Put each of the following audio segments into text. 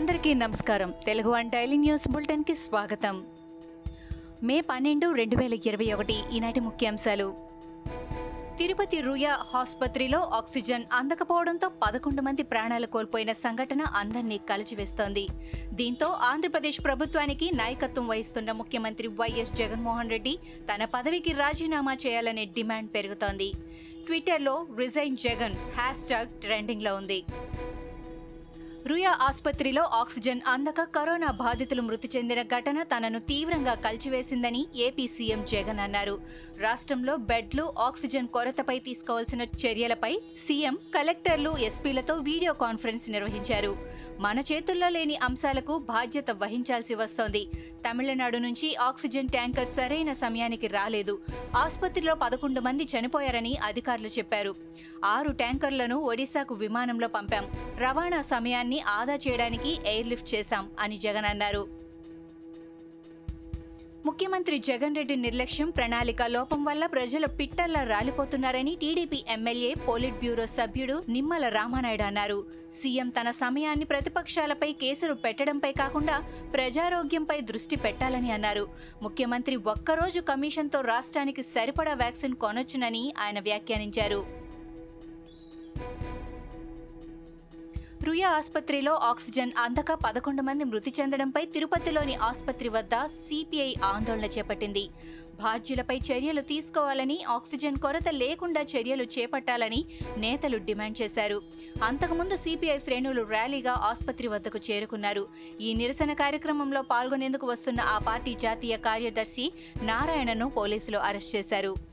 అందరికీ నమస్కారం. Telugu one daily news బులెటిన్కి స్వాగతం. మే పన్నెండు రెండు వేల ఇరవై ఒకటి ఈనాటి ముఖ్యాంశాలు. తిరుపతి రుయా ఆసుపత్రిలో ఆక్సిజన్ అందకపోవడంతో పదకొండు మంది ప్రాణాలు కోల్పోయిన సంఘటన అందరినీ కలిచివేస్తోంది. దీంతో ఆంధ్రప్రదేశ్ ప్రభుత్వానికి నాయకత్వం వహిస్తున్న ముఖ్యమంత్రి వైఎస్ జగన్మోహన్ రెడ్డి తన పదవికి రాజీనామా చేయాలనే డిమాండ్ పెరుగుతోంది. ట్విట్టర్లో రిజైన్ జగన్ హ్యాష్ ట్యాగ్ ట్రెండింగ్లో ఉంది. రుయా ఆసుపత్రిలో ఆక్సిజన్ అందక కరోనా బాధితులు మృతి చెందిన ఘటన తనను తీవ్రంగా కలిచివేసిందని ఏపీ సీఎం జగన్ అన్నారు. రాష్ట్రంలో బెడ్లు ఆక్సిజన్ కొరతపై తీసుకోవాల్సిన చర్యలపై సీఎం కలెక్టర్లు ఎస్పీలతో వీడియో కాన్ఫరెన్స్ నిర్వహించారు. మన చేతుల్లో లేని అంశాలకు బాధ్యత వహించాల్సి వస్తోంది. తమిళనాడు నుంచి ఆక్సిజన్ ట్యాంకర్ సరైన సమయానికి రాలేదు. ఆసుపత్రిలో పదకొండు మంది చనిపోయారని అధికారులు చెప్పారు. ఆరు ట్యాంకర్లను ఒడిశాకు విమానంలో పంపాం. రవాణా సమయాన్ని ఆదా చేయడానికి ఎయిర్ లిఫ్ట్ చేశాం అని జగన్ అన్నారు. ముఖ్యమంత్రి జగన్ రెడ్డి నిర్లక్ష్యం ప్రణాళిక లోపం వల్ల ప్రజలు పిట్టల్లా రాలిపోతున్నారని టీడీపీ ఎమ్మెల్యే పోలిట్ బ్యూరో సభ్యుడు నిమ్మల రామానాయుడు అన్నారు. సీఎం తన సమయాన్ని ప్రతిపక్షాలపై కేసులు పెట్టడంపై కాకుండా ప్రజారోగ్యంపై దృష్టి పెట్టాలని అన్నారు. ముఖ్యమంత్రి ఒక్కరోజు కమిషన్తో రాష్ట్రానికి సరిపడా వ్యాక్సిన్ కొనొచ్చునని ఆయన వ్యాఖ్యానించారు. రుయా ఆసుపత్రిలో ఆక్సిజన్ అందక పదకొండు మంది మృతి చెందడంపై తిరుపతిలోని ఆసుపత్రి వద్ద సిపిఐ ఆందోళన చేపట్టింది. బాధ్యులపై చర్యలు తీసుకోవాలని ఆక్సిజన్ కొరత లేకుండా చర్యలు చేపట్టాలని నేతలు డిమాండ్ చేశారు. అంతకుముందు సిపిఐ శ్రేణులు ర్యాలీగా ఆసుపత్రి వద్దకు చేరుకున్నారు. ఈ నిరసన కార్యక్రమంలో పాల్గొనేందుకు వస్తున్న ఆ పార్టీ జాతీయ కార్యదర్శి నారాయణను పోలీసులు అరెస్ట్ చేశారు.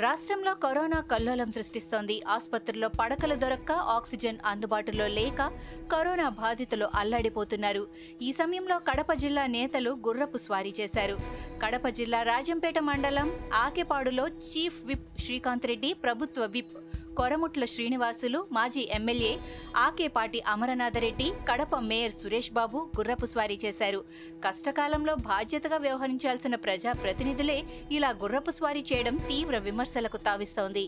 రాష్ట్రంలో కరోనా కల్లోలం సృష్టిస్తోంది. ఆసుపత్రుల్లో పడకలు దొరక్క ఆక్సిజన్ అందుబాటులో లేక కరోనా బాధితులు అల్లాడిపోతున్నారు. ఈ సమయంలో కడప జిల్లా నేతలు గుర్రపు స్వారీ చేశారు. కడప జిల్లా రాజంపేట మండలం ఆకెపాడులో చీఫ్ విప్ శ్రీకాంత్ రెడ్డి ప్రభుత్వ విప్ కొరముట్ల శ్రీనివాసులు మాజీ ఎమ్మెల్యే ఆకేపాటి అమరనాథరెడ్డి కడప మేయర్ సురేష్ బాబు గుర్రపు స్వారీ చేశారు. కష్టకాలంలో బాధ్యతగా వ్యవహరించాల్సిన ప్రజా ప్రతినిధులే ఇలా గుర్రపు స్వారీ చేయడం తీవ్ర విమర్శలకు తావిస్తోంది.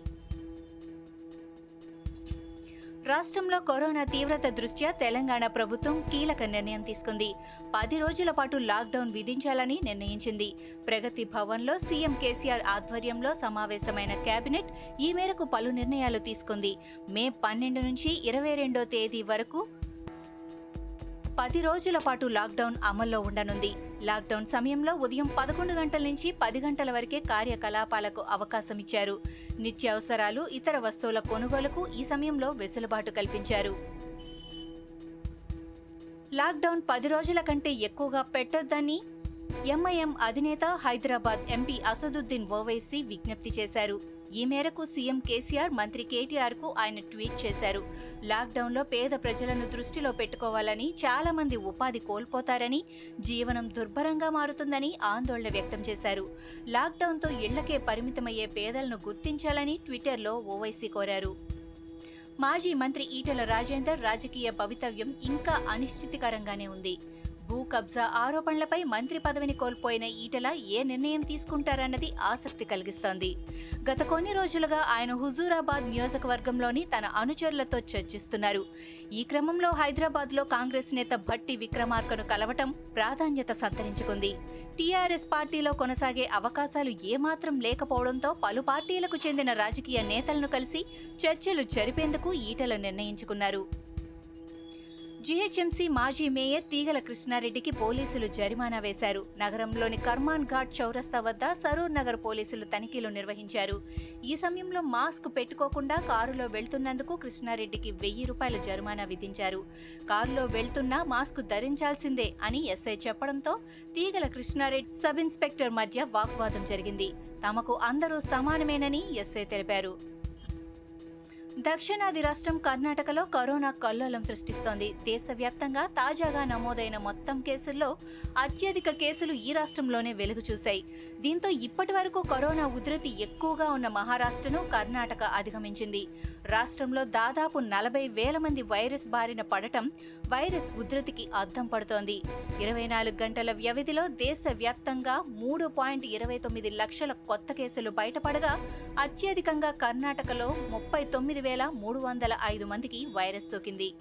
రాష్ట్రంలో కరోనా తీవ్రత దృష్ట్యా తెలంగాణ ప్రభుత్వం కీలక నిర్ణయం తీసుకుంది. పది రోజుల పాటు లాక్డౌన్ విధించాలని నిర్ణయించింది. ప్రగతి భవన్లో సీఎం కేసీఆర్ ఆధ్వర్యంలో సమావేశమైన కేబినెట్ ఈ మేరకు పలు నిర్ణయాలు తీసుకుంది. మే పన్నెండు నుంచి ఇరవై రెండో తేదీ వరకు పది రోజుల పాటు లాక్డౌన్ అమల్లో ఉండనుంది. లాక్డౌన్ సమయంలో ఉదయం పదకొండు గంటల నుంచి పది గంటల వరకే కార్యకలాపాలకు అవకాశం ఇచ్చారు నిత్యావసరాలు ఇతర వస్తువుల కొనుగోలుకు ఈ సమయంలో వెసులుబాటు కల్పించారు. లాక్డౌన్ పది రోజుల కంటే ఎక్కువగా పెట్టొద్దని ఎంఐఎం అధినేత హైదరాబాద్ ఎంపీ అసదుద్దీన్ ఓవైసీ విజ్ఞప్తి చేశారు. ఈ మేరకు సీఎం కేసీఆర్ మంత్రి కేటీఆర్కు ఆయన ట్వీట్ చేశారు. లాక్డౌన్లో పేద ప్రజలను దృష్టిలో పెట్టుకోవాలని చాలా మంది ఉపాధి కోల్పోతారని జీవనం దుర్భరంగా మారుతుందని ఆందోళన వ్యక్తం చేశారు. లాక్డౌన్తో ఇళ్ళకే పరిమితమయ్యే పేదలను గుర్తించాలని ట్విట్టర్లో ఓవైసీ కోరారు. మాజీ మంత్రి ఈటెల రాజేందర్ రాజకీయ భవితవ్యం ఇంకా అనిశ్చితికరంగానే ఉంది. భూ కబ్జా ఆరోపణలపై మంత్రి పదవిని కోల్పోయిన ఈటల ఏ నిర్ణయం తీసుకుంటారన్నది ఆసక్తి కలిగిస్తోంది. గత కొన్ని రోజులుగా ఆయన హుజూరాబాద్ నియోజకవర్గంలోని తన అనుచరులతో చర్చిస్తున్నారు. ఈ క్రమంలో హైదరాబాద్లో కాంగ్రెస్ నేత భట్టి విక్రమార్కను కలవటం ప్రాధాన్యత సంతరించుకుంది. టీఆర్ఎస్ పార్టీలో కొనసాగే అవకాశాలు ఏమాత్రం లేకపోవడంతో పలు పార్టీలకు చెందిన రాజకీయ నేతలను కలిసి చర్చలు జరిపేందుకు ఈటల నిర్ణయించుకున్నారు. జీహెచ్ఎంసీ మాజీ మేయర్ తీగల కృష్ణారెడ్డికి పోలీసులు జరిమానా వేశారు. నగరంలోని కర్మాన్ ఘాట్ చౌరస్తా వద్ద సరూర్ నగర్ పోలీసులు తనిఖీలు నిర్వహించారు. ఈ సమయంలో మాస్క్ పెట్టుకోకుండా కారులో వెళ్తున్నందుకు కృష్ణారెడ్డికి వెయ్యి రూపాయల జరిమానా విధించారు. కారులో వెళ్తున్నా మాస్క్ ధరించాల్సిందే అని ఎస్ఐ చెప్పడంతో తీగల కృష్ణారెడ్డి సబ్ ఇన్స్పెక్టర్ మధ్య వాగ్వాదం జరిగింది. తమకు అందరూ సమానమేనని ఎస్ఐ తెలిపారు. దక్షిణాది రాష్ట్రం కర్ణాటకలో కరోనా కల్లోలం సృష్టిస్తోంది. దేశవ్యాప్తంగా తాజాగా నమోదైన మొత్తం కేసుల్లో అత్యధిక కేసులు ఈ రాష్ట్రంలోనే వెలుగు చూశాయి. దీంతో ఇప్పటి వరకు కరోనా ఉధృతి ఎక్కువగా ఉన్న మహారాష్ట్రను కర్ణాటక అధిగమించింది. రాష్ట్రంలో దాదాపు నలభై వేల మంది వైరస్ బారిన పడటం వైరస్ ఉధృతికి అద్దం పడుతోంది. ఇరవై నాలుగు గంటల వ్యవధిలో దేశవ్యాప్తంగా మూడు పాయింట్ ఇరవై తొమ్మిది లక్షల కొత్త కేసులు బయటపడగా అత్యధికంగా కర్ణాటకలో ముప్పై తొమ్మిది తొమ్మిది వేల మూడు వందల ఐదు మందికి వైరస్ సోకింది.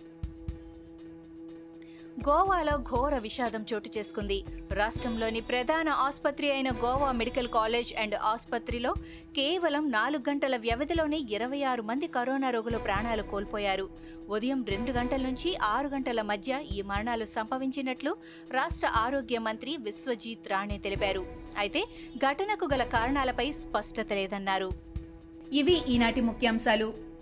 గోవాలో ఘోర విషాదం చోటు చేసుకుంది. రాష్ట్రంలోని ప్రధాన ఆసుపత్రి అయిన గోవా మెడికల్ కాలేజ్ అండ్ ఆసుపత్రిలో కేవలం నాలుగు గంటల వ్యవధిలోనే ఇరవై ఆరు మంది కరోనా రోగులు ప్రాణాలు కోల్పోయారు. ఉదయం రెండు గంటల నుంచి ఆరు గంటల మధ్య ఈ మరణాలు సంభవించినట్లు రాష్ట్ర ఆరోగ్య మంత్రి విశ్వజీత్ రాణే తెలిపారు. అయితే ఘటనకు గల కారణాలపై స్పష్టత లేదన్నారు. ఇవి ఈనాటి ముఖ్యాంశాలు.